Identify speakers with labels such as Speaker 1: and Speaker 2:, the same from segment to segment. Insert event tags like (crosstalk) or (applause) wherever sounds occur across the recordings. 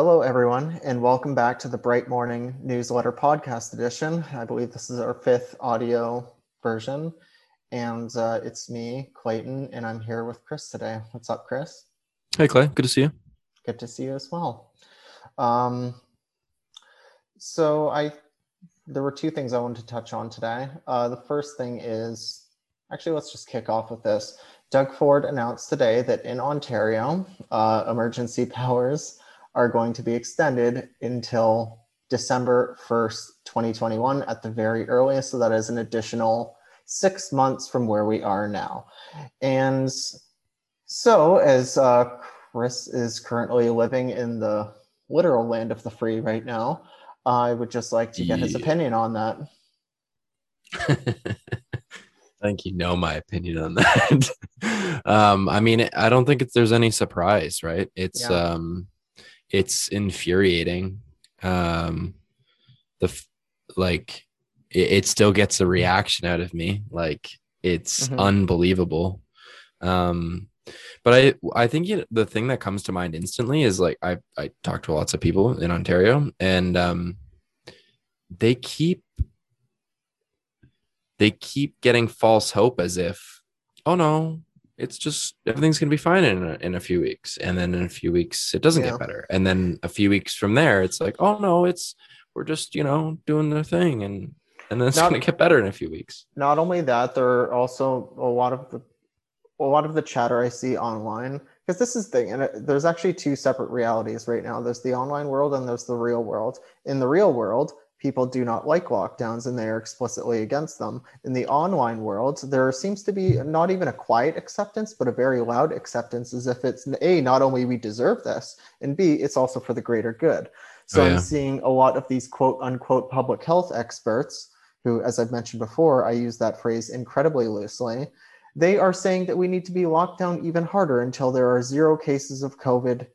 Speaker 1: Hello, everyone, and welcome back to the Bright Morning Newsletter Podcast Edition. I believe this is our fifth audio version, and uh, it's me, Clayton, and I'm here with Chris today. What's up, Chris?
Speaker 2: Hey, Clay. Good to see you.
Speaker 1: Good to see you as well. Um, so I, there were two things I wanted to touch on today. Uh, the first thing is, actually, let's just kick off with this. Doug Ford announced today that in Ontario, uh, emergency (laughs) powers are going to be extended until December 1st, 2021 at the very earliest. So that is an additional six months from where we are now. And so, as uh, Chris is currently living in the literal land of the free right now, I would just like to get his opinion on that. (laughs)
Speaker 2: I think you know my opinion on that. (laughs) um, I mean, I don't think it's, there's any surprise, right? It's
Speaker 1: Yeah.
Speaker 2: um, it's infuriating. Um, the f- like, it, it still gets a reaction out of me. Like, it's
Speaker 1: Mhm.
Speaker 2: unbelievable. Um, but I I think it, the thing that comes to mind instantly is like I I talk to lots of people in Ontario and um, they keep they keep getting false hope as if, oh no, it's just everything's gonna be fine in a, in a few weeks, and then in a few weeks it doesn't
Speaker 1: Yeah.
Speaker 2: get better, and then a few weeks from there it's like, oh no, it's we're just you know doing the thing, and and then it's gonna get better in a few weeks.
Speaker 1: Not only that, there are also a lot of the a lot of the chatter I see online because this is the thing, and it, there's actually two separate realities right now. There's the online world and there's the real world. In the real world, people do not like lockdowns and they are explicitly against them. In the online world, there seems to be not even a quiet acceptance, but a very loud acceptance, as if it's a not only we deserve this, and b it's also for the greater good. So
Speaker 2: Oh,
Speaker 1: I'm seeing a lot of these quote unquote public health experts who, as I've mentioned before, I use that phrase incredibly loosely. They are saying that we need to be locked down even harder until there are zero cases of COVID,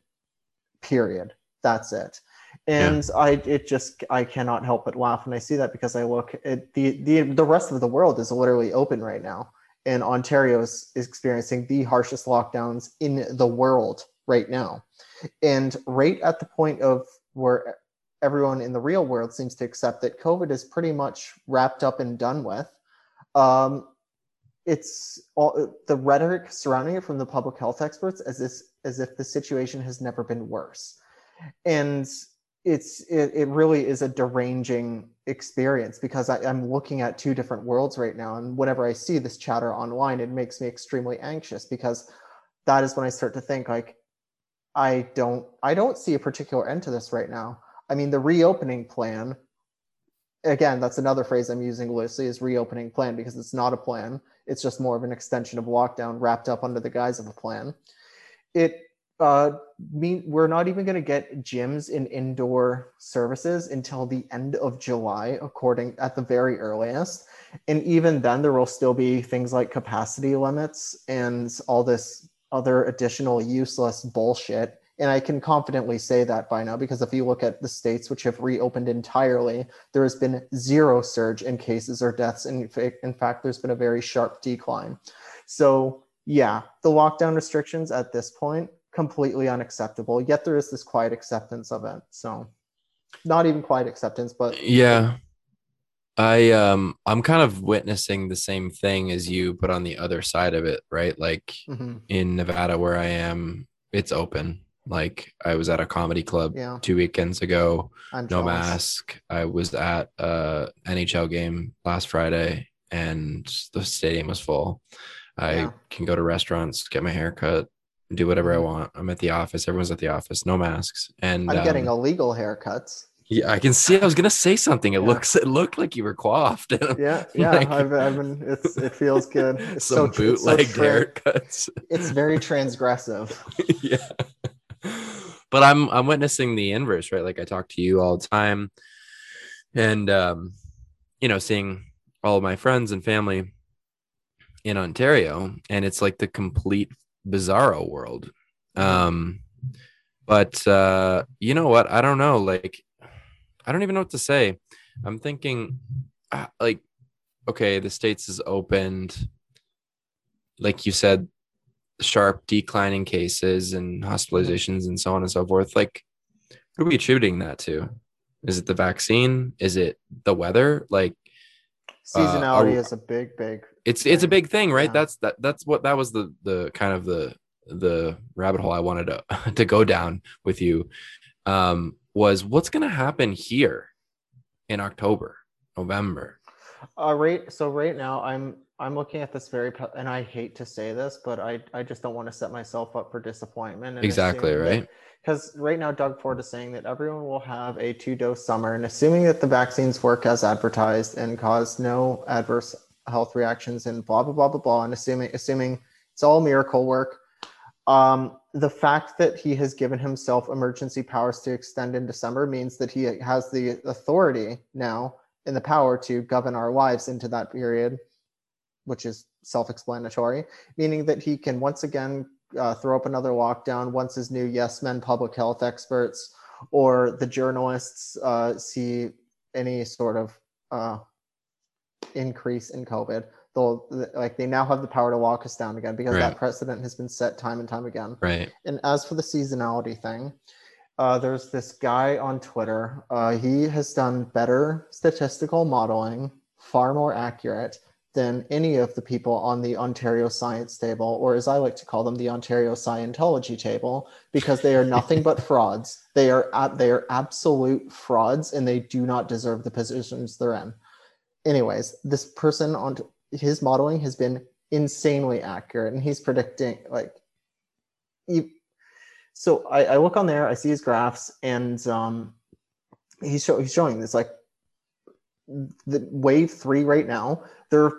Speaker 1: period. That's it. And I it just I cannot help but laugh when I see that because I look at the the the rest of the world is literally open right now. And Ontario is, is experiencing the harshest lockdowns in the world right now. And right at the point of where everyone in the real world seems to accept that COVID is pretty much wrapped up and done with. Um, it's all the rhetoric surrounding it from the public health experts as if as if the situation has never been worse, and it's it, it really is a deranging experience because I, I'm looking at two different worlds right now, and whenever I see this chatter online, it makes me extremely anxious because that is when I start to think like I don't I don't see a particular end to this right now. I mean, the reopening plan, again, that's another phrase I'm using loosely is reopening plan because it's not a plan. It's just more of an extension of lockdown wrapped up under the guise of a plan. It uh, mean we're not even going to get gyms and indoor services until the end of July, according at the very earliest. And even then, there will still be things like capacity limits and all this other additional useless bullshit. And I can confidently say that by now because if you look at the states which have reopened entirely, there has been zero surge in cases or deaths. In, in fact, there's been a very sharp decline. So, yeah, the lockdown restrictions at this point, completely unacceptable. Yet there is this quiet acceptance of it. So, not even quiet acceptance, but
Speaker 2: Yeah. I um I'm kind of witnessing the same thing as you, but on the other side of it, right? Like
Speaker 1: Mhm.
Speaker 2: in Nevada where I am, it's open. Like I was at a comedy club
Speaker 1: yeah,
Speaker 2: two weekends ago,
Speaker 1: I'm
Speaker 2: no
Speaker 1: jealous.
Speaker 2: mask. I was at a NHL game last Friday and the stadium was full. I
Speaker 1: Yeah.
Speaker 2: can go to restaurants, get my hair cut, do whatever I
Speaker 1: Mhm.
Speaker 2: want. I'm at the office. Everyone's at the office, no masks. And
Speaker 1: I'm getting
Speaker 2: um,
Speaker 1: illegal haircuts.
Speaker 2: yeah, I can see. I was gonna say something. It
Speaker 1: Yeah.
Speaker 2: looks. It looked like you were coaffed. (laughs)
Speaker 1: Yeah, yeah. (laughs)
Speaker 2: Like-
Speaker 1: I've, I've been. It's it feels good. (laughs) It's
Speaker 2: Some
Speaker 1: so it's so
Speaker 2: bootleg
Speaker 1: tra-
Speaker 2: haircuts.
Speaker 1: It's very transgressive.
Speaker 2: yeah. But I'm I'm witnessing the inverse, right? Like I talk to you all the time, and um, you know, seeing all of my friends and family in Ontario, and it's like the complete bizarro world. Um, but uh, you know what? I don't know. Like, I don't even know what to say. I'm thinking, uh, like, okay, the states is opened. Like you said, sharp declining cases and hospitalizations and so on and so forth. Like, What are we attributing that to? Is it the vaccine? Is it the weather? Like
Speaker 1: seasonality uh, is a big, big.
Speaker 2: It's thing. it's a big thing, right? Yeah. That's that. That's what that was the the kind of the the rabbit hole I wanted to (laughs) to go down with you. Um, was what's going to happen here in October, November?
Speaker 1: Uh, right. So right now, I'm I'm looking at this very, and I hate to say this, but I I just don't want to set myself up for disappointment.
Speaker 2: exactly right.
Speaker 1: Because right now, Doug Ford is saying that everyone will have a two dose summer, and assuming that the vaccines work as advertised and cause no adverse health reactions, and blah blah blah blah blah, and assuming assuming it's all miracle work. Um, the fact that he has given himself emergency powers to extend in December means that he has the authority now and the power to govern our lives into that period, which is self explanatory, meaning that he can once again uh, throw up another lockdown once his new yes men public health experts or the journalists uh, see any sort of uh, increase in COVID. They'll like they now have the power to lock us down again because right. that precedent has been set time and time again.
Speaker 2: Right.
Speaker 1: And as for the seasonality thing, uh, there's this guy on Twitter. Uh, he has done better statistical modeling, far more accurate than any of the people on the Ontario Science Table, or as I like to call them, the Ontario Scientology Table, because they are nothing but (laughs) frauds. They are they are absolute frauds, and they do not deserve the positions they're in. Anyways, this person on his modeling has been insanely accurate, and he's predicting like. You, so I, I, look on there, I see his graphs, and um, he's, show, he's showing this like the wave three right now. There,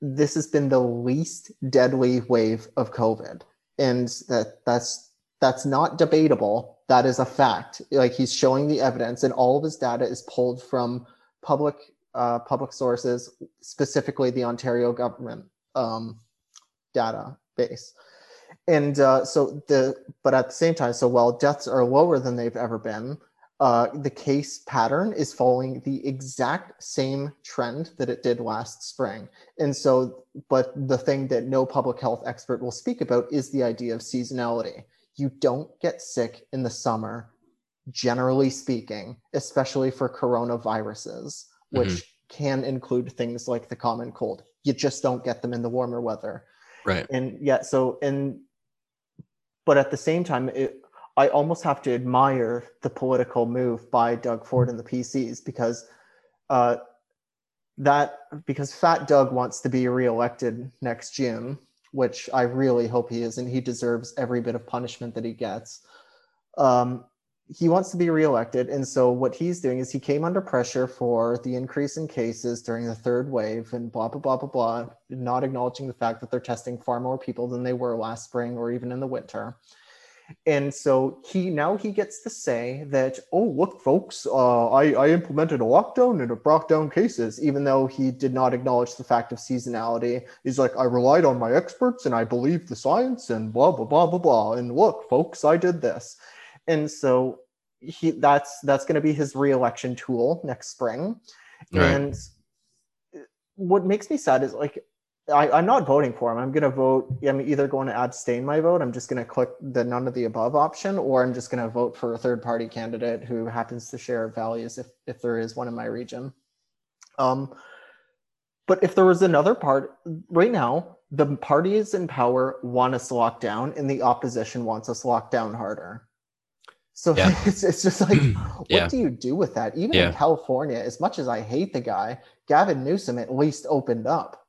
Speaker 1: this has been the least deadly wave of COVID, and that that's that's not debatable. That is a fact. Like he's showing the evidence, and all of his data is pulled from public uh, public sources, specifically the Ontario government um, database and uh, so the but at the same time so while deaths are lower than they've ever been uh, the case pattern is following the exact same trend that it did last spring. And so but the thing that no public health expert will speak about is the idea of seasonality. You don't get sick in the summer generally speaking especially for coronaviruses which mm-hmm. can include things like the common cold. You just don't get them in the warmer weather.
Speaker 2: Right.
Speaker 1: And yeah so and, but at the same time, it, I almost have to admire the political move by Doug Ford and the PCs because uh, that because Fat Doug wants to be reelected next June, which I really hope he is, and he deserves every bit of punishment that he gets. Um, he wants to be reelected, and so what he's doing is he came under pressure for the increase in cases during the third wave, and blah blah blah blah blah, not acknowledging the fact that they're testing far more people than they were last spring or even in the winter. And so he now he gets to say that, oh look, folks, uh, I, I implemented a lockdown and it brought down cases, even though he did not acknowledge the fact of seasonality. He's like, I relied on my experts and I believed the science and blah blah blah blah blah. And look, folks, I did this and so he that's that's going to be his reelection tool next spring right. and what makes me sad is like I, i'm not voting for him i'm going to vote i'm either going to abstain my vote i'm just going to click the none of the above option or i'm just going to vote for a third party candidate who happens to share values if if there is one in my region um but if there was another part right now the parties in power want us locked down and the opposition wants us locked down harder so yeah. (laughs) it's, it's just like, (clears throat) what yeah. do you do with that? Even yeah. in California, as much as I hate the guy, Gavin Newsom at least opened up.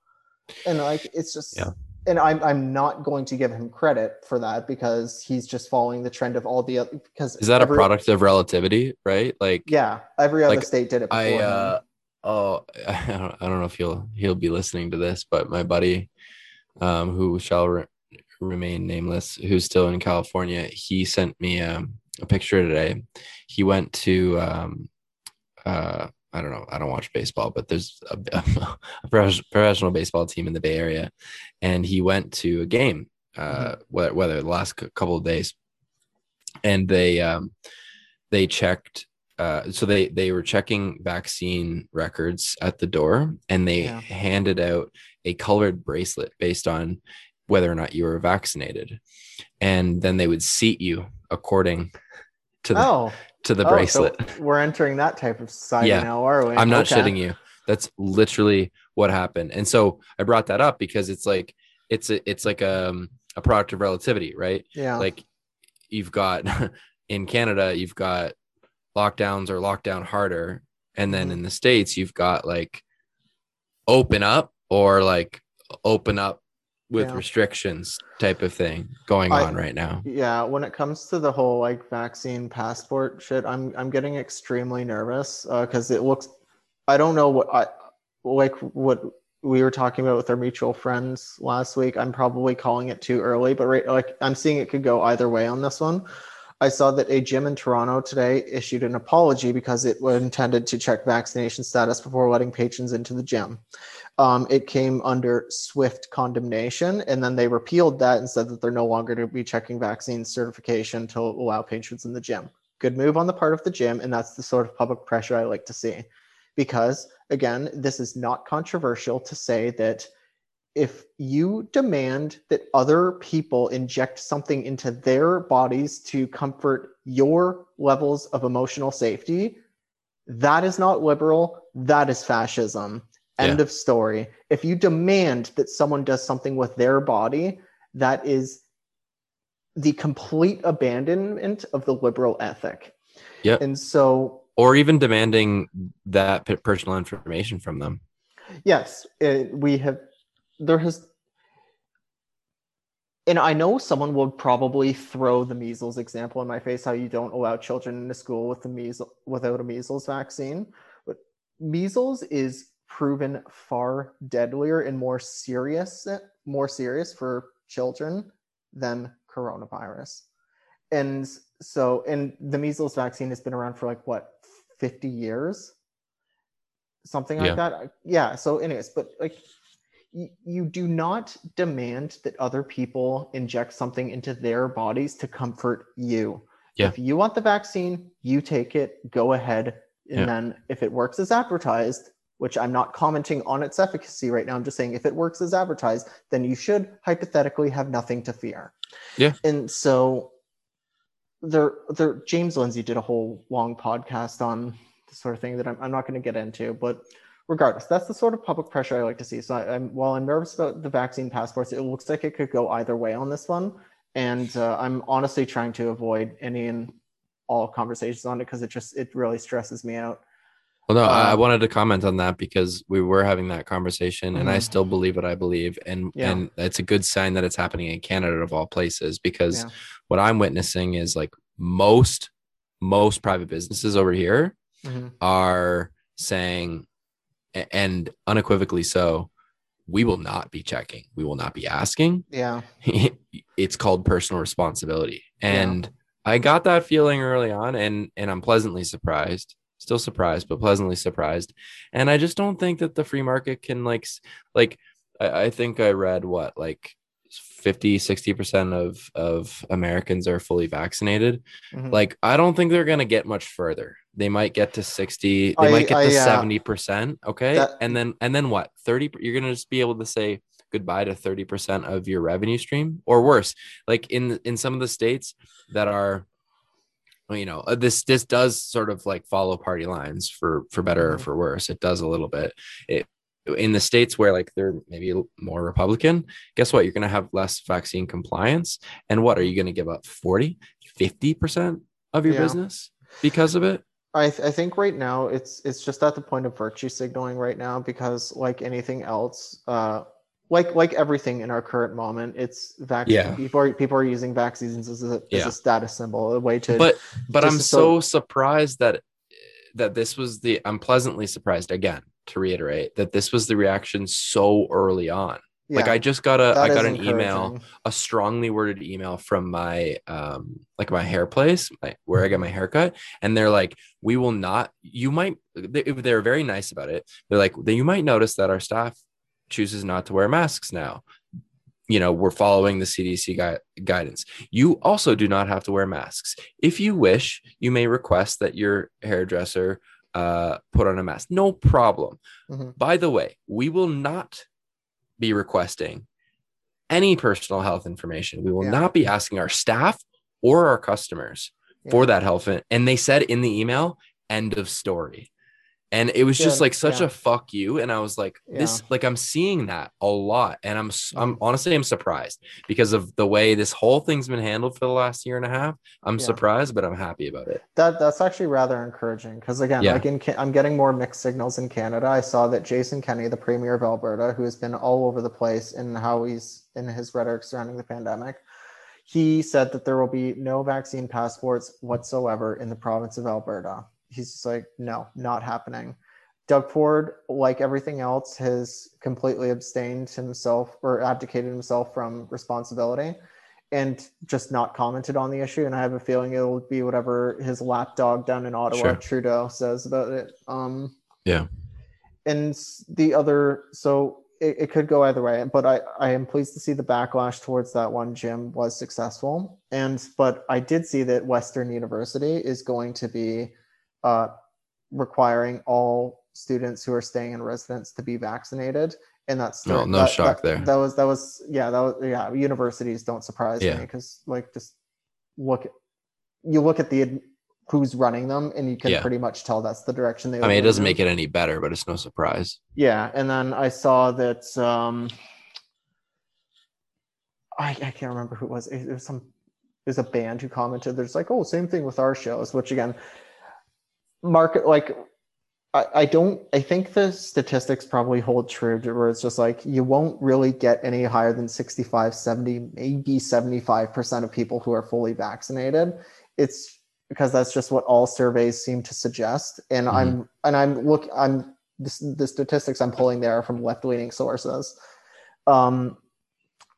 Speaker 1: And like, it's just, yeah. and I'm, I'm not going to give him credit for that because he's just following the trend of all the other, because
Speaker 2: is that every, a product of relativity, right? Like,
Speaker 1: yeah, every other like, state did it.
Speaker 2: I, uh, oh, (laughs) I don't, I don't know if he'll, he'll be listening to this, but my buddy, um, who shall re- remain nameless, who's still in California, he sent me, um, a picture today. He went to um, uh, I don't know. I don't watch baseball, but there's a, (laughs) a, professional baseball team in the Bay Area, and he went to a game. Uh, mm-hmm. whether, the last couple of days, and they um, they checked. Uh, so they they were checking vaccine records at the door, and they yeah. handed out a colored bracelet based on whether or not you were vaccinated, and then they would seat you according to the
Speaker 1: Oh,
Speaker 2: to the
Speaker 1: oh, so
Speaker 2: bracelet.
Speaker 1: we're entering that type of society
Speaker 2: Yeah.
Speaker 1: now, are we?
Speaker 2: I'm not
Speaker 1: Okay.
Speaker 2: shitting you. That's literally what happened. And so I brought that up because it's like it's a, it's like um, a product of relativity, right?
Speaker 1: Yeah.
Speaker 2: Like you've got (laughs) in Canada, you've got lockdowns or lockdown harder, and then
Speaker 1: Mhm.
Speaker 2: in the states, you've got like open up or like open up with
Speaker 1: Yeah.
Speaker 2: restrictions type of thing going
Speaker 1: I-
Speaker 2: on right now.
Speaker 1: Yeah, when it comes to the whole like vaccine passport shit, I'm I'm getting extremely nervous uh, because it looks. I don't know what I like what we were talking about with our mutual friends last week. I'm probably calling it too early, but right, like I'm seeing it could go either way on this one. I saw that a gym in Toronto today issued an apology because it was intended to check vaccination status before letting patrons into the gym. Um, it came under swift condemnation, and then they repealed that and said that they're no longer to be checking vaccine certification to allow patrons in the gym. Good move on the part of the gym, and that's the sort of public pressure I like to see. Because again, this is not controversial to say that if you demand that other people inject something into their bodies to comfort your levels of emotional safety, that is not liberal. That is fascism. End
Speaker 2: Yeah.
Speaker 1: of story. If you demand that someone does something with their body, that is the complete abandonment of the liberal ethic.
Speaker 2: Yep.
Speaker 1: And so
Speaker 2: Or even demanding that personal information from them.
Speaker 1: Yes, it, we have. There has, and I know someone will probably throw the measles example in my face. How you don't allow children into school with the measles without a measles vaccine, but measles is proven far deadlier and more serious, more serious for children than coronavirus. And so, and the measles vaccine has been around for like what, fifty years something like
Speaker 2: Yeah.
Speaker 1: that. Yeah. So, anyways, but like, y- you do not demand that other people inject something into their bodies to comfort you.
Speaker 2: Yeah.
Speaker 1: If you want the vaccine, you take it. Go ahead, and
Speaker 2: Yeah.
Speaker 1: then if it works as advertised, which I'm not commenting on its efficacy right now, I'm just saying if it works as advertised, then you should hypothetically have nothing to fear.
Speaker 2: Yeah.
Speaker 1: And so there there James Lindsay did a whole long podcast on the sort of thing that I'm, I'm not going to get into, but regardless, that's the sort of public pressure I like to see. So I, I'm while I'm nervous about the vaccine passports, it looks like it could go either way on this one, and uh, I'm honestly trying to avoid any and all conversations on it because it just it really stresses me out.
Speaker 2: Well, no, I I
Speaker 1: Um,
Speaker 2: wanted to comment on that because we were having that conversation, and I
Speaker 1: Mhm.
Speaker 2: still believe what I believe, and
Speaker 1: Yeah.
Speaker 2: and it's a good sign that it's happening in Canada of all places because
Speaker 1: Yeah.
Speaker 2: what I'm witnessing is like most most private businesses over here
Speaker 1: Mhm.
Speaker 2: are saying, and unequivocally so, we will not be checking, we will not be asking.
Speaker 1: Yeah. (laughs)
Speaker 2: it's called personal responsibility,
Speaker 1: Yeah.
Speaker 2: and I got that feeling early on, and and I'm pleasantly surprised. Still surprised, but pleasantly surprised. And I just don't think that the free market can like like I, I think I read what like 50 60% of of Americans are fully vaccinated.
Speaker 1: Mhm.
Speaker 2: Like I don't think they're going to get much further. They might get to 60, they
Speaker 1: I-
Speaker 2: might get
Speaker 1: I,
Speaker 2: to
Speaker 1: uh,
Speaker 2: 70%, okay?
Speaker 1: that-
Speaker 2: and then and then what? 30 you're going to just be able to say goodbye to 30% of your revenue stream or worse. Like in in some of the states that are you know uh, this this does sort of like follow party lines for for better or
Speaker 1: Mhm.
Speaker 2: for worse. It does a little bit. It in the states where like they're maybe more republican guess what? You're going to have less vaccine compliance. And what are you going to give up 40 50% of your
Speaker 1: Yeah.
Speaker 2: business because of it?
Speaker 1: I, th- I think right now it's it's just at the point of virtue signaling right now because like anything else, uh, like like everything in our current moment, it's vaccine.
Speaker 2: Yeah.
Speaker 1: People are people are using vaccines as a, as a status symbol, a way to.
Speaker 2: but but i'm so surprised that that this was the i'm pleasantly surprised again to reiterate that this was the reaction so early on like i just got a i got an email a strongly worded email from my um like my hair place my, where I get my haircut and they're like we will not you might they, they're very nice about it they're like you might notice that our staff chooses not to wear masks now. You know we're following the CDC gui- guidance. You also do not have to wear masks. If you wish you may request that your hairdresser uh put on a mask. No problem.
Speaker 1: Mhm.
Speaker 2: by the way we will not be requesting any personal health information. We will
Speaker 1: Yeah.
Speaker 2: not be asking our staff or our customers for that health and they said in the email end of story and it was just like such
Speaker 1: yeah.
Speaker 2: a fuck you and i was like this like i'm seeing that a lot and i'm i'm
Speaker 1: Mhm.
Speaker 2: honestly i'm surprised because of the way this whole thing's been handled for the last year and a half i'm
Speaker 1: Yeah.
Speaker 2: surprised but i'm happy about it
Speaker 1: That that's actually rather encouraging because again,
Speaker 2: Yeah.
Speaker 1: like in I'm getting more mixed signals in Canada. I saw that Jason Kenney, the premier of Alberta, who has been all over the place in how he's in his rhetoric surrounding the pandemic, he said that there will be no vaccine passports whatsoever in the province of Alberta. He's just like, no, not happening. Doug Ford, like everything else, has completely abstained himself or abdicated himself from responsibility and just not commented on the issue. And I have a feeling it'll be whatever his lapdog down in Ottawa,
Speaker 2: Sure.
Speaker 1: Trudeau, says about it. Um,
Speaker 2: Yeah.
Speaker 1: And the other, so it, it could go either way, but I, I am pleased to see the backlash towards that one gym was successful. And, but I did see that Western University is going to be uh, requiring all students who are staying in residence to be vaccinated. And that's
Speaker 2: No- no
Speaker 1: that-
Speaker 2: shock
Speaker 1: that-
Speaker 2: there.
Speaker 1: That was that was yeah that was yeah. Universities don't surprise
Speaker 2: Yeah.
Speaker 1: me because like just look at you look at the who's running them and you can
Speaker 2: Yeah.
Speaker 1: pretty much tell that's the direction they.
Speaker 2: i mean it doesn't make it any better but it's no surprise
Speaker 1: Yeah, and then I saw that um I, I can't remember who it was. It, it was some There's a band who commented. There's like, oh, same thing with our shows, which again, market like I, I don't I think the statistics probably hold true to where it's just like you won't really get any higher than 65, 70, maybe 75% of people who are fully vaccinated. It's because that's just what all surveys seem to suggest. And I'm and I'm look I'm the, the statistics I'm pulling there are from left leaning sources. Um,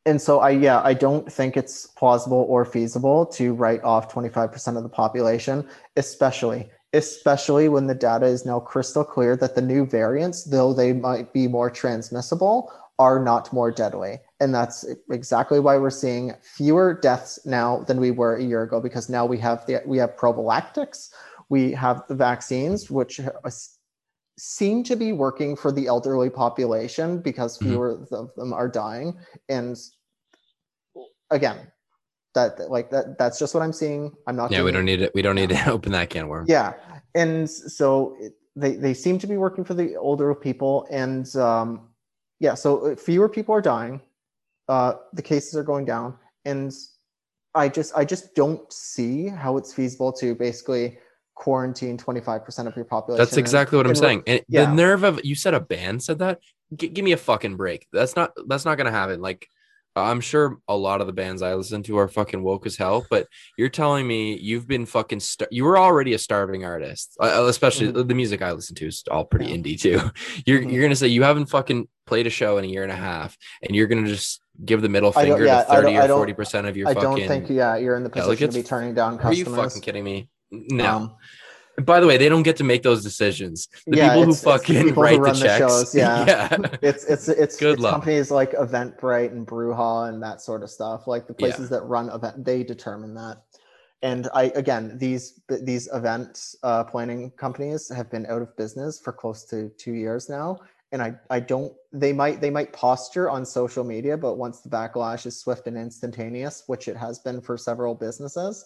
Speaker 1: and so I yeah I don't think it's plausible or feasible to write off 25% of the population, especially especially when the data is now crystal clear that the new variants, though they might be more transmissible, are not more deadly. And that's exactly why we're seeing fewer deaths now than we were a year ago because now we have the we have prophylactics, we have the vaccines which seem to be working for the elderly population because
Speaker 2: Mhm.
Speaker 1: fewer of them are dying and again that like that that's just what i'm seeing i'm not
Speaker 2: yeah we don't need it we don't need to (laughs) open that can of worms
Speaker 1: yeah and so it- they they seem to be working for the older people and um yeah so fewer people are dying uh the cases are going down and i just i just don't see how it's feasible to basically quarantine 25% of your population
Speaker 2: That's exactly what I'm
Speaker 1: and-
Speaker 2: saying. And
Speaker 1: yeah.
Speaker 2: the nerve of you said a band said that. G- give me a fucking break. That's not that's not gonna happen. Like I'm sure a lot of the bands I listen to are fucking woke as hell, but you're telling me you've been fucking star- you were already a starving artist, uh, especially the music I listen to is all pretty
Speaker 1: Mm-hmm. Yeah.
Speaker 2: indie too. (laughs) You're
Speaker 1: Mhm.
Speaker 2: you're gonna say you haven't fucking played a show in a year and a half, and you're gonna just give the middle finger
Speaker 1: yeah,
Speaker 2: to thirty or forty percent of your
Speaker 1: i
Speaker 2: fucking.
Speaker 1: don't think yeah you're in the position
Speaker 2: delegates.
Speaker 1: to be turning down Customers.
Speaker 2: Are you fucking kidding me? No.
Speaker 1: Um,
Speaker 2: By the way, they don't get to make those decisions. The
Speaker 1: Yeah,
Speaker 2: people who
Speaker 1: the
Speaker 2: fucking
Speaker 1: people who
Speaker 2: write the
Speaker 1: run the
Speaker 2: checks.
Speaker 1: shows, yeah. (laughs)
Speaker 2: yeah.
Speaker 1: it's it's it's,
Speaker 2: Good
Speaker 1: it's
Speaker 2: luck.
Speaker 1: companies like Eventbrite and Brewha and that sort of stuff. Like the
Speaker 2: Yeah.
Speaker 1: places that run event, they determine that. And I again, these these event uh, planning companies have been out of business for close to two years now. And I I don't they might they might posture on social media, but once the backlash is swift and instantaneous, which it has been for several businesses,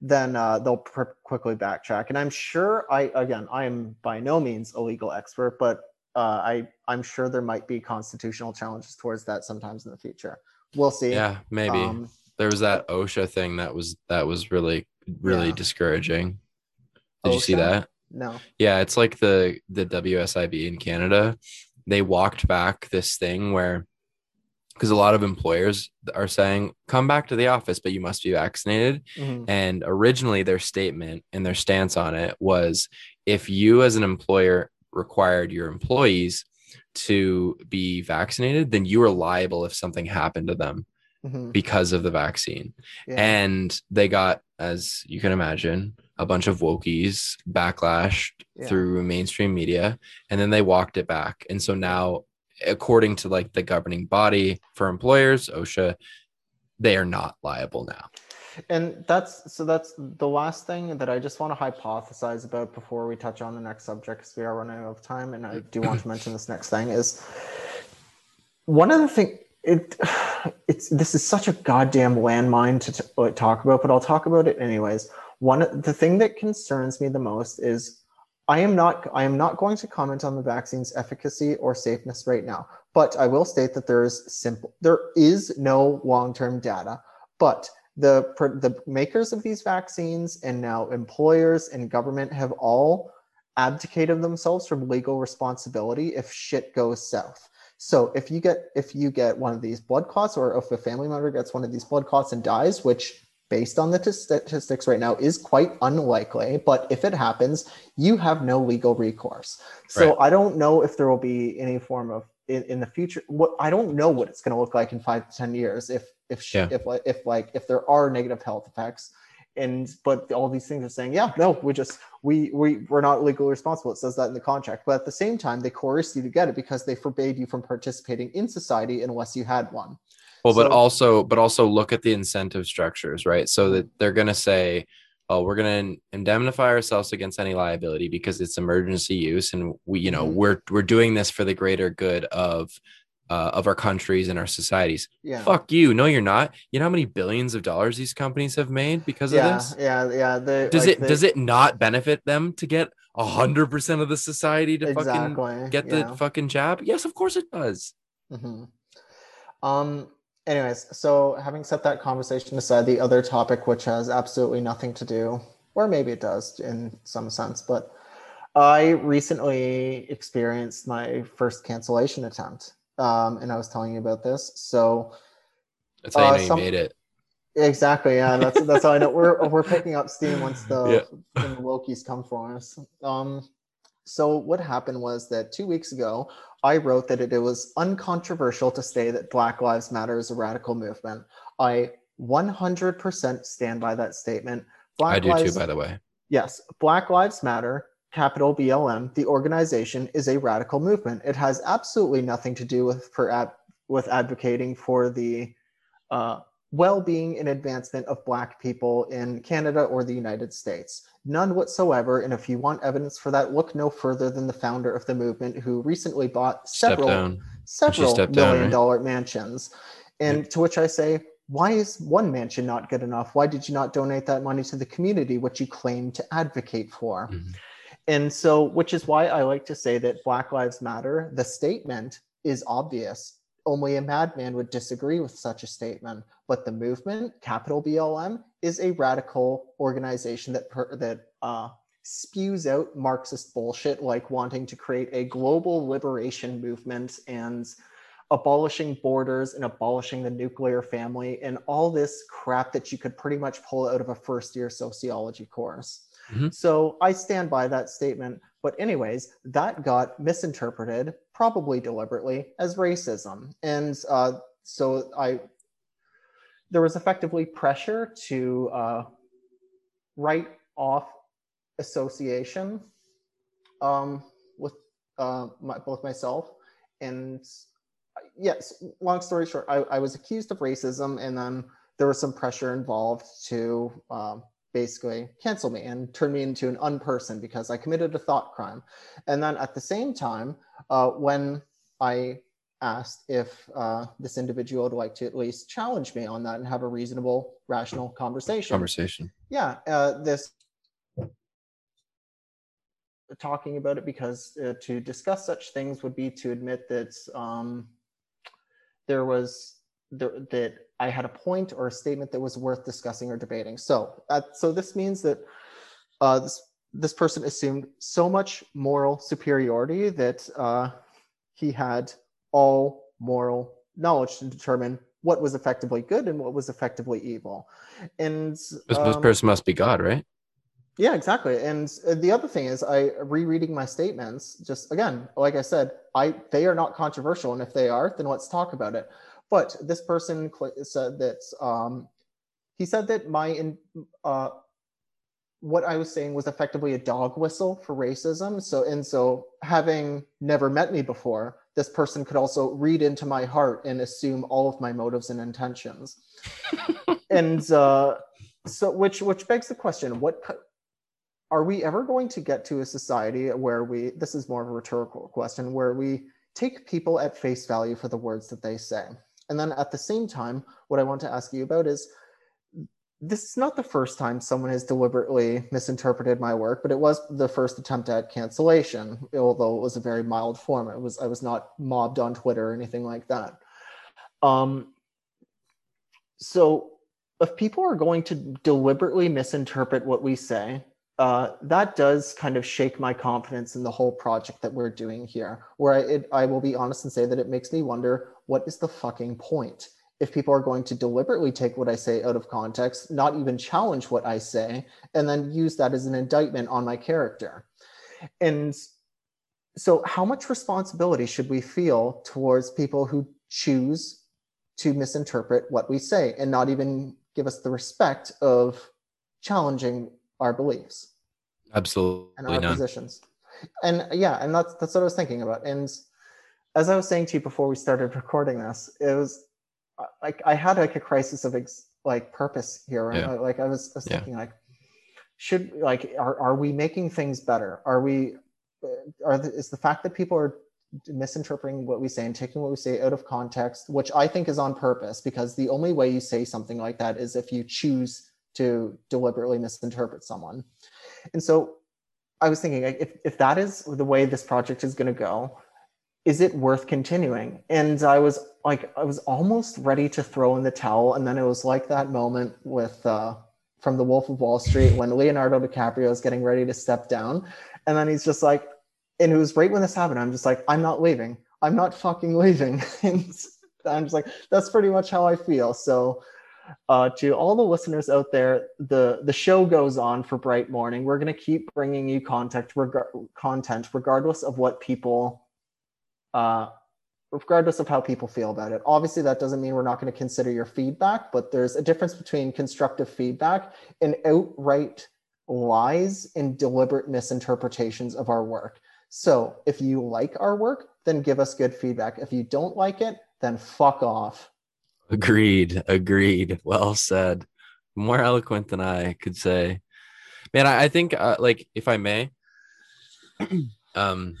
Speaker 1: then uh, they'll pr- quickly backtrack. And I'm sure I again I am by no means a legal expert, but uh, I I'm sure there might be constitutional challenges towards that sometimes in the future. We'll see.
Speaker 2: Yeah, maybe.
Speaker 1: Um,
Speaker 2: there was that OSHA thing that was that was really really
Speaker 1: Yeah.
Speaker 2: discouraging. Did you see that?
Speaker 1: no.
Speaker 2: Yeah, it's like the the WSIB in Canada. They walked back this thing where because a lot of employers are saying come back to the office but you must be vaccinated
Speaker 1: Mhm.
Speaker 2: and originally their statement and their stance on it was if you as an employer required your employees to be vaccinated then you are liable if something happened to them
Speaker 1: Mhm.
Speaker 2: because of the vaccine
Speaker 1: Yeah.
Speaker 2: and they got as you can imagine a bunch of wokies backlash
Speaker 1: Yeah.
Speaker 2: through mainstream media and then they walked it back and so now according to like the governing body for employers osha they are not liable now
Speaker 1: and that's so that's the last thing that I just want to hypothesize about before we touch on the next subject because we are running out of time, and I do want to mention this next thing is one of the thing it (sighs) it's this is such a goddamn landmine to t- uh, talk about, but I'll talk about it anyways. one the thing that concerns me the most is I am not I am not going to comment on the vaccine's efficacy or safeness right now, but I will state that there is simple there is no long-term data, but the the makers of these vaccines and now employers and government have all abdicated themselves from legal responsibility if shit goes south. So if you get if you get one of these blood clots or if a family member gets one of these blood clots and dies, which based on the t- statistics right now is quite unlikely but if it happens you have no legal recourse. So right. i don't know if there will be any form of in, in the future what i don't know what it's going to look like in five to ten years if if yeah. if if like if there are negative health effects. And but all these things are saying yeah no we just we we we're not legally responsible. It says that in the contract. But at the same time they coerced you to get it because they forbade you from participating in society unless you had one
Speaker 2: well, so, but also, but also look at the incentive structures, right? So that they're going to say, "Oh, we're going to indemnify ourselves against any liability because it's emergency use, and we, you know, mm-hmm. we're we're doing this for the greater good of uh, of our countries and our societies. Yeah. Fuck you. No, you're not. You know how many billions of dollars these companies have made because
Speaker 1: yeah,
Speaker 2: of this?
Speaker 1: Yeah, yeah.
Speaker 2: They, does like it they... does it not benefit them to get a hundred percent of the society to exactly. fucking get yeah. the fucking jab? Yes, of course it does.
Speaker 1: Mm-hmm. Um, anyways, so having set that conversation aside, the other topic, which has absolutely nothing to do, or maybe it does in some sense, but I recently experienced my first cancellation attempt. Um, and I was telling you about this. So
Speaker 2: that's how you uh, know some, you made it.
Speaker 1: Exactly. Yeah, that's that's how I know we're we're picking up steam once the (laughs) yeah. the Loki's come for us. Um, so what happened was that two weeks ago, I wrote that it, it was uncontroversial to say that Black Lives Matter is a radical movement. I 100% stand by that statement.
Speaker 2: Black I do Lives, too, by the way.
Speaker 1: Yes, Black Lives Matter, capital BLM, the organization is a radical movement. It has absolutely nothing to do with for ad, with advocating for the uh, well-being and advancement of Black people in Canada or the United States. None whatsoever. And if you want evidence for that, look no further than the founder of the movement, who recently bought several several million down, right? dollar mansions. And yep. to which I say, why is one mansion not good enough? Why did you not donate that money to the community, which you claim to advocate for? Mm-hmm. And so, which is why I like to say that Black Lives Matter, the statement is obvious. Only a madman would disagree with such a statement. But the movement, capital BLM, is a radical organization that per, that uh, spews out Marxist bullshit, like wanting to create a global liberation movement and abolishing borders and abolishing the nuclear family and all this crap that you could pretty much pull out of a first year sociology course. Mm-hmm. So I stand by that statement. But, anyways, that got misinterpreted, probably deliberately, as racism. And uh, so I there was effectively pressure to uh, write off association um, with uh, my, both myself and yes long story short I, I, was accused of racism and then there was some pressure involved to um, basically cancel me and turn me into an unperson because i committed a thought crime and then at the same time uh, when i asked if uh, this individual would like to at least challenge me on that and have a reasonable, rational conversation.
Speaker 2: Conversation.
Speaker 1: Yeah, uh, this talking about it because uh, to discuss such things would be to admit that um, there was that I had a point or a statement that was worth discussing or debating. So, uh, so this means that uh, this this person assumed so much moral superiority that uh, he had all moral knowledge to determine what was effectively good and what was effectively evil. And
Speaker 2: this um, person must be God, right?
Speaker 1: Yeah, exactly. And uh, the other thing is, I rereading my statements. Just again, like I said, I they are not controversial, and if they are, then let's talk about it. But this person said that um, he said that my in, uh, what I was saying was effectively a dog whistle for racism. So and so, having never met me before, this person could also read into my heart and assume all of my motives and intentions (laughs) and uh, so which which begs the question what are we ever going to get to a society where we this is more of a rhetorical question where we take people at face value for the words that they say and then at the same time what i want to ask you about is this is not the first time someone has deliberately misinterpreted my work, but it was the first attempt at cancellation, although it was a very mild form. It was I was not mobbed on Twitter or anything like that. Um, so if people are going to deliberately misinterpret what we say, uh, that does kind of shake my confidence in the whole project that we're doing here. Where I, it, I will be honest and say that it makes me wonder what is the fucking point? if people are going to deliberately take what I say out of context, not even challenge what I say, and then use that as an indictment on my character. And so, how much responsibility should we feel towards people who choose to misinterpret what we say and not even give us the respect of challenging our beliefs?
Speaker 2: Absolutely.
Speaker 1: And our none. positions. And yeah, and that's that's what I was thinking about. And as I was saying to you before we started recording this, it was like I had like a crisis of ex- like purpose here. Yeah. Like I was, I was yeah. thinking like, should like are are we making things better? Are we uh, are the, is the fact that people are misinterpreting what we say and taking what we say out of context, which I think is on purpose, because the only way you say something like that is if you choose to deliberately misinterpret someone. And so I was thinking, if, if that is the way this project is going to go, is it worth continuing? And I was like, I was almost ready to throw in the towel. And then it was like that moment with, uh, from The Wolf of Wall Street when Leonardo DiCaprio is getting ready to step down. And then he's just like, and it was right when this happened. I'm just like, I'm not leaving. I'm not fucking leaving. (laughs) and I'm just like, that's pretty much how I feel. So, uh, to all the listeners out there, the the show goes on for Bright Morning. We're gonna keep bringing you content, reg- content regardless of what people uh, regardless of how people feel about it. Obviously, that doesn't mean we're not going to consider your feedback, but there's a difference between constructive feedback and outright lies and deliberate misinterpretations of our work. So if you like our work, then give us good feedback. If you don't like it, then fuck off.
Speaker 2: Agreed. Agreed. Well said. More eloquent than I could say. Man, I, I think, uh, like, if I may, (clears throat) um,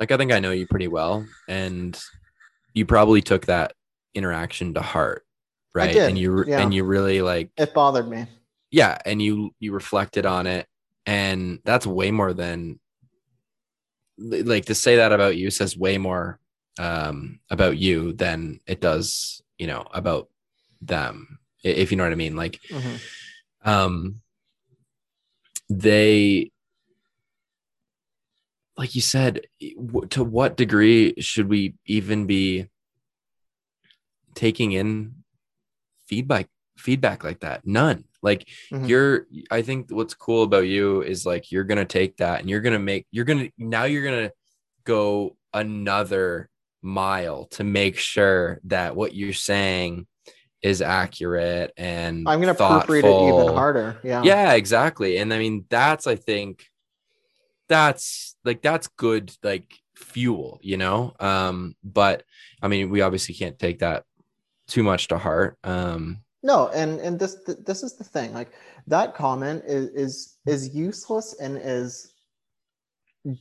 Speaker 2: like I think I know you pretty well, and you probably took that interaction to heart, right? And you yeah. and you really like
Speaker 1: it bothered me.
Speaker 2: Yeah, and you you reflected on it, and that's way more than like to say that about you says way more um about you than it does you know about them if you know what i mean like mm-hmm. um they like you said, to what degree should we even be taking in feedback feedback like that? None. Like mm-hmm. you're I think what's cool about you is like you're going to take that and you're going to make you're going to now you're going to go another mile to make sure that what you're saying is accurate and
Speaker 1: I'm going to proofread it even harder. Yeah.
Speaker 2: Yeah, exactly. And I mean that's I think that's like that's good like fuel you know um but i mean we obviously can't take that too much to heart um
Speaker 1: no and and this this is the thing like that comment is is is useless and is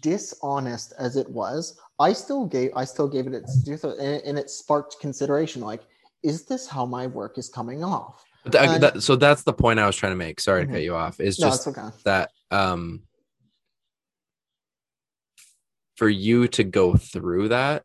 Speaker 1: dishonest as it was i still gave i still gave it its and, and it sparked consideration like is this how my work is coming off?
Speaker 2: That, that, so that's the point i was trying to make. Sorry mm-hmm. to cut you off. Is just okay. that um for you to go through that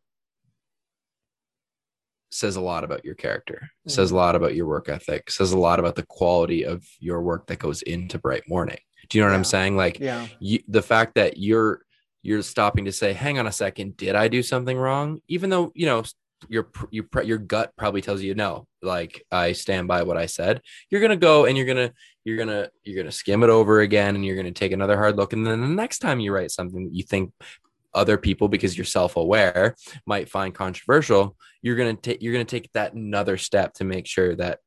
Speaker 2: says a lot about your character mm-hmm. says a lot about your work ethic says a lot about the quality of your work that goes into bright morning. Do you know what i'm saying? Like
Speaker 1: yeah.
Speaker 2: you, the fact that you're you're stopping to say hang on a second did i do something wrong? Even though you know your your your gut probably tells you no like i stand by what i said. You're gonna go and you're gonna you're gonna you're gonna skim it over again and you're gonna take another hard look. And then the next time you write something that you think other people because you're self-aware might find controversial you're going to take you're going to take that another step to make sure that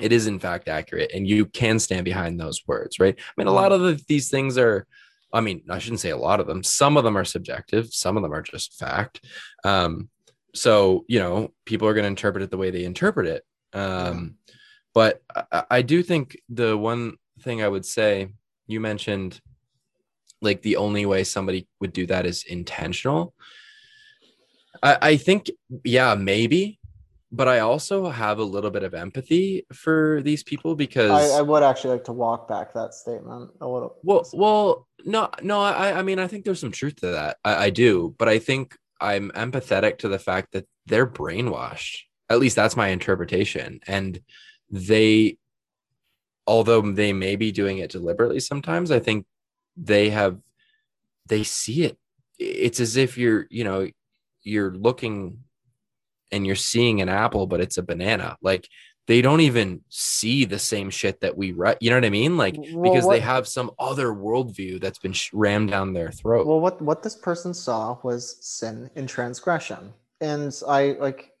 Speaker 2: it is in fact accurate and you can stand behind those words right? I mean a lot mm-hmm. of the, these things are i mean i shouldn't say a lot of them. Some of them are subjective. Some of them are just fact. Um, so you know people are going to interpret it the way they interpret it. Um, but I, I do think the one thing i would say you mentioned like the only way somebody would do that is intentional. I, I think, yeah, maybe, but I also have a little bit of empathy for these people because
Speaker 1: I, I would actually like to walk back that statement a little.
Speaker 2: Well, well, no, no. I, I mean, I think there's some truth to that. I, I do, but I think I'm empathetic to the fact that they're brainwashed. At least that's my interpretation, and they, although they may be doing it deliberately, sometimes I think they have, they see it. It's as if you're, you know, you're looking and you're seeing an apple, but it's a banana. Like they don't even see the same shit that we write. You know what I mean? Like well, because what, they have some other worldview that's been rammed down their throat.
Speaker 1: Well, what what this person saw was sin and transgression, and I like.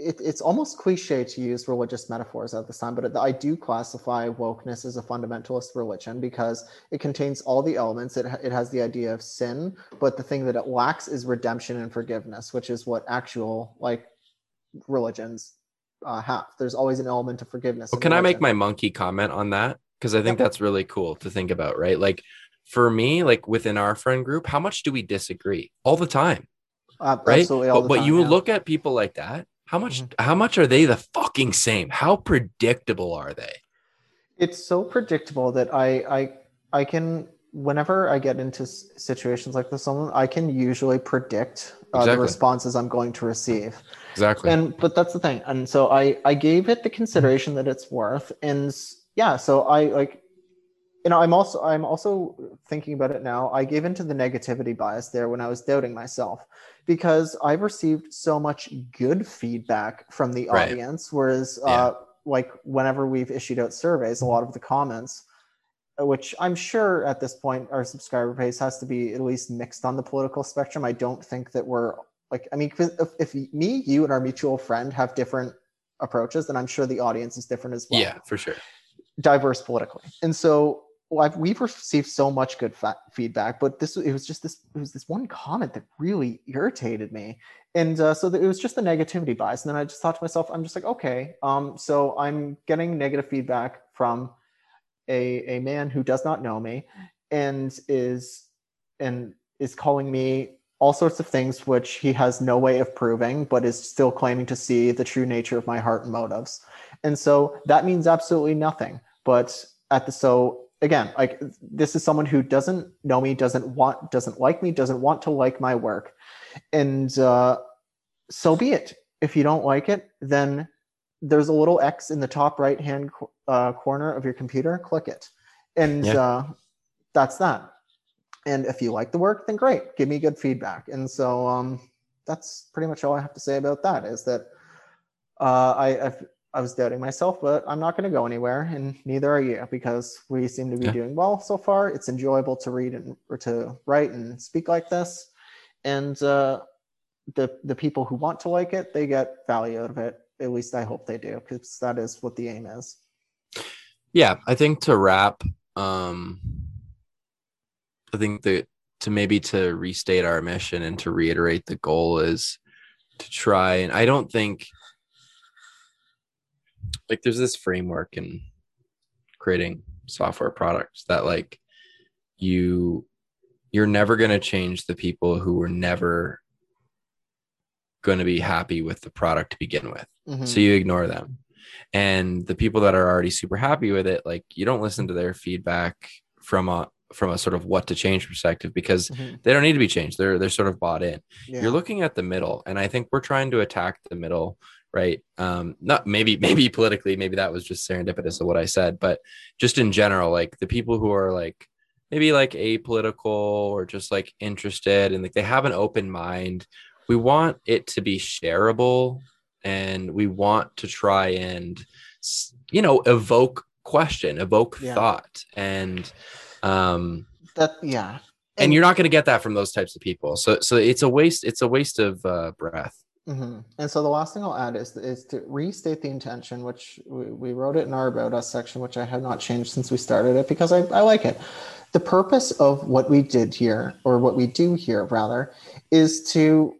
Speaker 1: It, it's almost cliche to use religious metaphors at this time, but I do classify wokeness as a fundamentalist religion because it contains all the elements. It, it has the idea of sin, but the thing that it lacks is redemption and forgiveness, which is what actual like religions uh, have. There's always an element of forgiveness.
Speaker 2: Well, can religion. I make my monkey comment on that? Because I think that's really cool to think about, right? Like for me, like within our friend group, how much do we disagree all the time? Uh, right. Absolutely but, but time, you yeah. look at people like that. How much? Mm-hmm. How much are they the fucking same? How predictable are they?
Speaker 1: It's so predictable that I I I can whenever I get into situations like this, I can usually predict uh, exactly. the responses I'm going to receive.
Speaker 2: Exactly.
Speaker 1: And but that's the thing. And so I I gave it the consideration that it's worth. And yeah, so I like you know, I'm also I'm also thinking about it now. I gave into the negativity bias there when I was doubting myself because I've received so much good feedback from the right. audience, whereas yeah. uh, like whenever we've issued out surveys, a lot of the comments which I'm sure at this point our subscriber base has to be at least mixed on the political spectrum. I don't think that we're like, I mean, if, if me, you, and our mutual friend have different approaches, then I'm sure the audience is different as well.
Speaker 2: Yeah, for sure.
Speaker 1: Diverse politically, and so well, we've received so much good fa- feedback, but this it was just this it was this one comment that really irritated me, and uh, so the, it was just the negativity bias. And then I just thought to myself, I'm just like, okay, um, so I'm getting negative feedback from a, a man who does not know me and is and is calling me all sorts of things which he has no way of proving but is still claiming to see the true nature of my heart and motives and so that means absolutely nothing but at the so again like this is someone who doesn't know me doesn't want doesn't like me doesn't want to like my work and uh, so be it if you don't like it then there's a little X in the top right hand uh, corner of your computer. Click it, and yeah. uh, that's that. And if you like the work, then great. Give me good feedback. And so um, that's pretty much all I have to say about that. Is that uh, I I've, i was doubting myself, but I'm not going to go anywhere, and neither are you because we seem to be yeah. doing well so far. It's enjoyable to read and or to write and speak like this, and uh, the the people who want to like it, they get value out of it at least I hope they do because that is what the aim is.
Speaker 2: Yeah, I think to wrap, um, I think that to maybe to restate our mission and to reiterate the goal is to try and I don't think like there's this framework in creating software products that like you you're never going to change the people who were never going to be happy with the product to begin with. Mm-hmm. So you ignore them. And the people that are already super happy with it, like you don't listen to their feedback from a from a sort of what to change perspective because mm-hmm. they don't need to be changed. They're they're sort of bought in. Yeah. You're looking at the middle, and I think we're trying to attack the middle, right? Um, not maybe (laughs) maybe politically, maybe that was just serendipitous of what I said, but just in general, like the people who are like maybe like apolitical or just like interested and like they have an open mind we want it to be shareable and we want to try and you know evoke question evoke yeah. thought and um
Speaker 1: that yeah
Speaker 2: and, and you're not going to get that from those types of people so so it's a waste it's a waste of uh, breath
Speaker 1: mm-hmm. and so the last thing i'll add is is to restate the intention which we, we wrote it in our about us section which i have not changed since we started it because i, I like it the purpose of what we did here or what we do here rather is to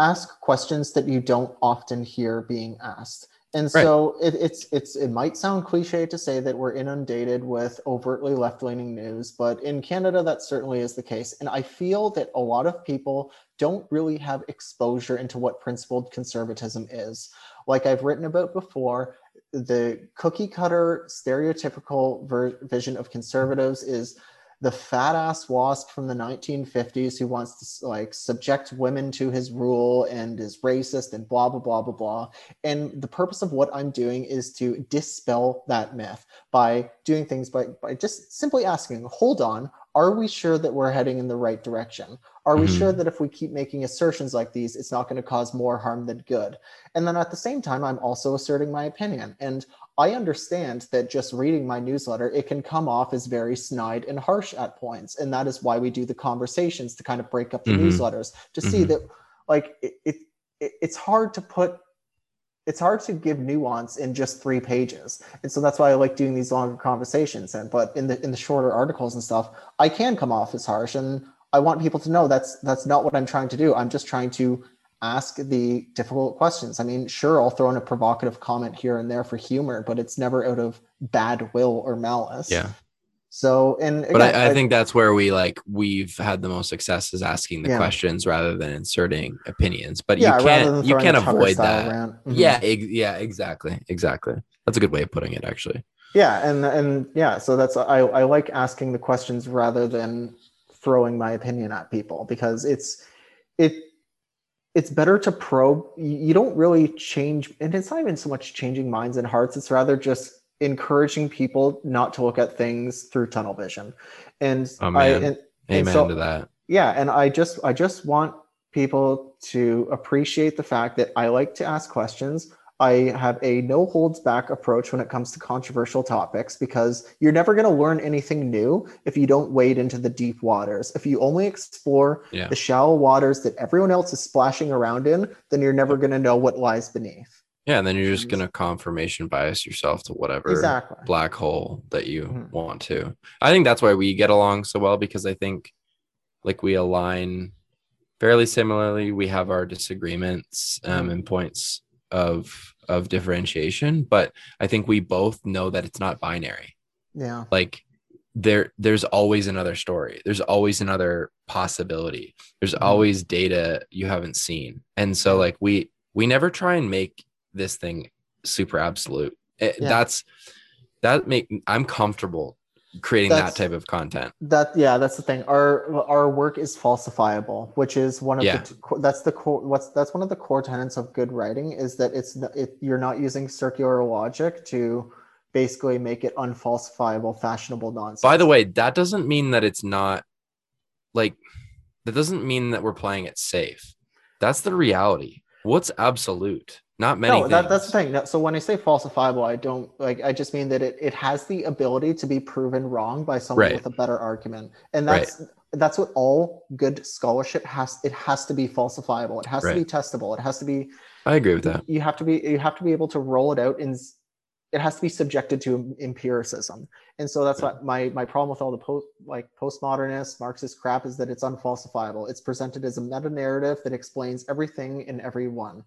Speaker 1: ask questions that you don't often hear being asked. And
Speaker 2: Right.
Speaker 1: so it, it's it's it might sound cliche to say that we're inundated with overtly left-leaning news, but in Canada that certainly is the case. And I feel that a lot of people don't really have exposure into what principled conservatism is. Like I've written about before, the cookie cutter stereotypical ver- vision of conservatives is the fat ass wasp from the 1950s who wants to like subject women to his rule and is racist and blah blah blah blah blah. And the purpose of what i'm doing is to dispel that myth by doing things by, by just simply asking hold on are we sure that we're heading in the right direction are we
Speaker 2: Mhm.
Speaker 1: sure that if we keep making assertions like these it's not going to cause more harm than good and then at the same time i'm also asserting my opinion and I understand that just reading my newsletter, it can come off as very snide and harsh at points. And that is why we do the conversations to kind of break up the
Speaker 2: Mhm.
Speaker 1: newsletters to see
Speaker 2: Mhm.
Speaker 1: that, like, it, it- it's hard to put, it's hard to give nuance in just three pages. And so that's why I like doing these longer conversations. And, but in the, in the shorter articles and stuff, I can come off as harsh. And I want people to know that's, that's not what I'm trying to do. I'm just trying to ask the difficult questions. I mean, sure, I'll throw in a provocative comment here and there for humor, but it's never out of bad will or malice.
Speaker 2: Yeah.
Speaker 1: So, and
Speaker 2: But
Speaker 1: again,
Speaker 2: I, I think that's where we like we've had the most success is asking the
Speaker 1: Yeah.
Speaker 2: questions rather than inserting opinions. But
Speaker 1: yeah,
Speaker 2: you can't you can't avoid that.
Speaker 1: Mhm.
Speaker 2: Yeah, ex- yeah, exactly, exactly. That's a good way of putting it, actually.
Speaker 1: yeah, and and yeah, so that's I I like asking the questions rather than throwing my opinion at people because it's it it's better to probe. You don't really change, and it's not even so much changing minds and hearts. It's rather just encouraging people not to look at things through tunnel vision. And
Speaker 2: Oh,
Speaker 1: I and, And
Speaker 2: Amen
Speaker 1: so-
Speaker 2: to that.
Speaker 1: yeah and i just i just want people to appreciate the fact that i like to ask questions i have a no holds back approach when it comes to controversial topics because you're never going to learn anything new if you don't wade into the deep waters if you only explore
Speaker 2: Yeah.
Speaker 1: the shallow waters that everyone else is splashing around in then you're never going to know what lies beneath
Speaker 2: Yeah, and then you're just gonna confirmation bias yourself to whatever
Speaker 1: exactly
Speaker 2: black hole that you
Speaker 1: Mhm.
Speaker 2: want to. I think that's why we get along so well because I think like we align fairly similarly. We have our disagreements um, and points of of differentiation, but I think we both know that it's not binary.
Speaker 1: yeah
Speaker 2: Like there there's always another story. There's always another possibility. There's
Speaker 1: Mhm.
Speaker 2: always data you haven't seen. And so like we we never try and make this thing super absolute. It-
Speaker 1: Yeah.
Speaker 2: That's that make I'm comfortable creating
Speaker 1: That's-
Speaker 2: that type of content.
Speaker 1: That yeah, that's the thing. Our our work is falsifiable, which is one of
Speaker 2: Yeah.
Speaker 1: the that's the core. What's that's one of the core tenets of good writing is that it's it, you're not using circular logic to basically make it unfalsifiable, fashionable nonsense.
Speaker 2: By the way, that doesn't mean that it's not like that doesn't mean that we're playing it safe. That's the reality. What's absolute? Not many
Speaker 1: no, that, that's the thing. So when I say falsifiable, I don't like. I just mean that it, it has the ability to be proven wrong by someone
Speaker 2: Right.
Speaker 1: with a better argument, and
Speaker 2: Right.
Speaker 1: that's that's what all good scholarship has. It has to be falsifiable. It has to be testable. It has to be
Speaker 2: I agree with that.
Speaker 1: you have to be you have to be able to roll it out and it has to be subjected to empiricism and so that's what my my problem with all the post like postmodernist marxist crap is that it's unfalsifiable it's presented as a meta narrative that explains everything in everyone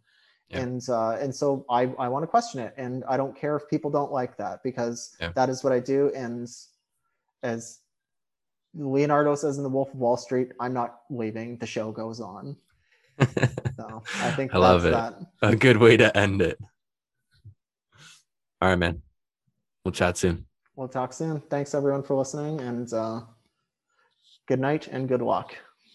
Speaker 2: Yeah.
Speaker 1: and uh and so i i want to question it and i don't care if people don't like that because
Speaker 2: Yeah.
Speaker 1: that is what i do and as leonardo says in the wolf of wall street i'm not leaving the show goes on (laughs) so i think
Speaker 2: I love
Speaker 1: that's
Speaker 2: it.
Speaker 1: that
Speaker 2: A good way to end it. All right, man. We'll chat soon.
Speaker 1: We'll talk soon. Thanks everyone for listening and uh, good night and good luck.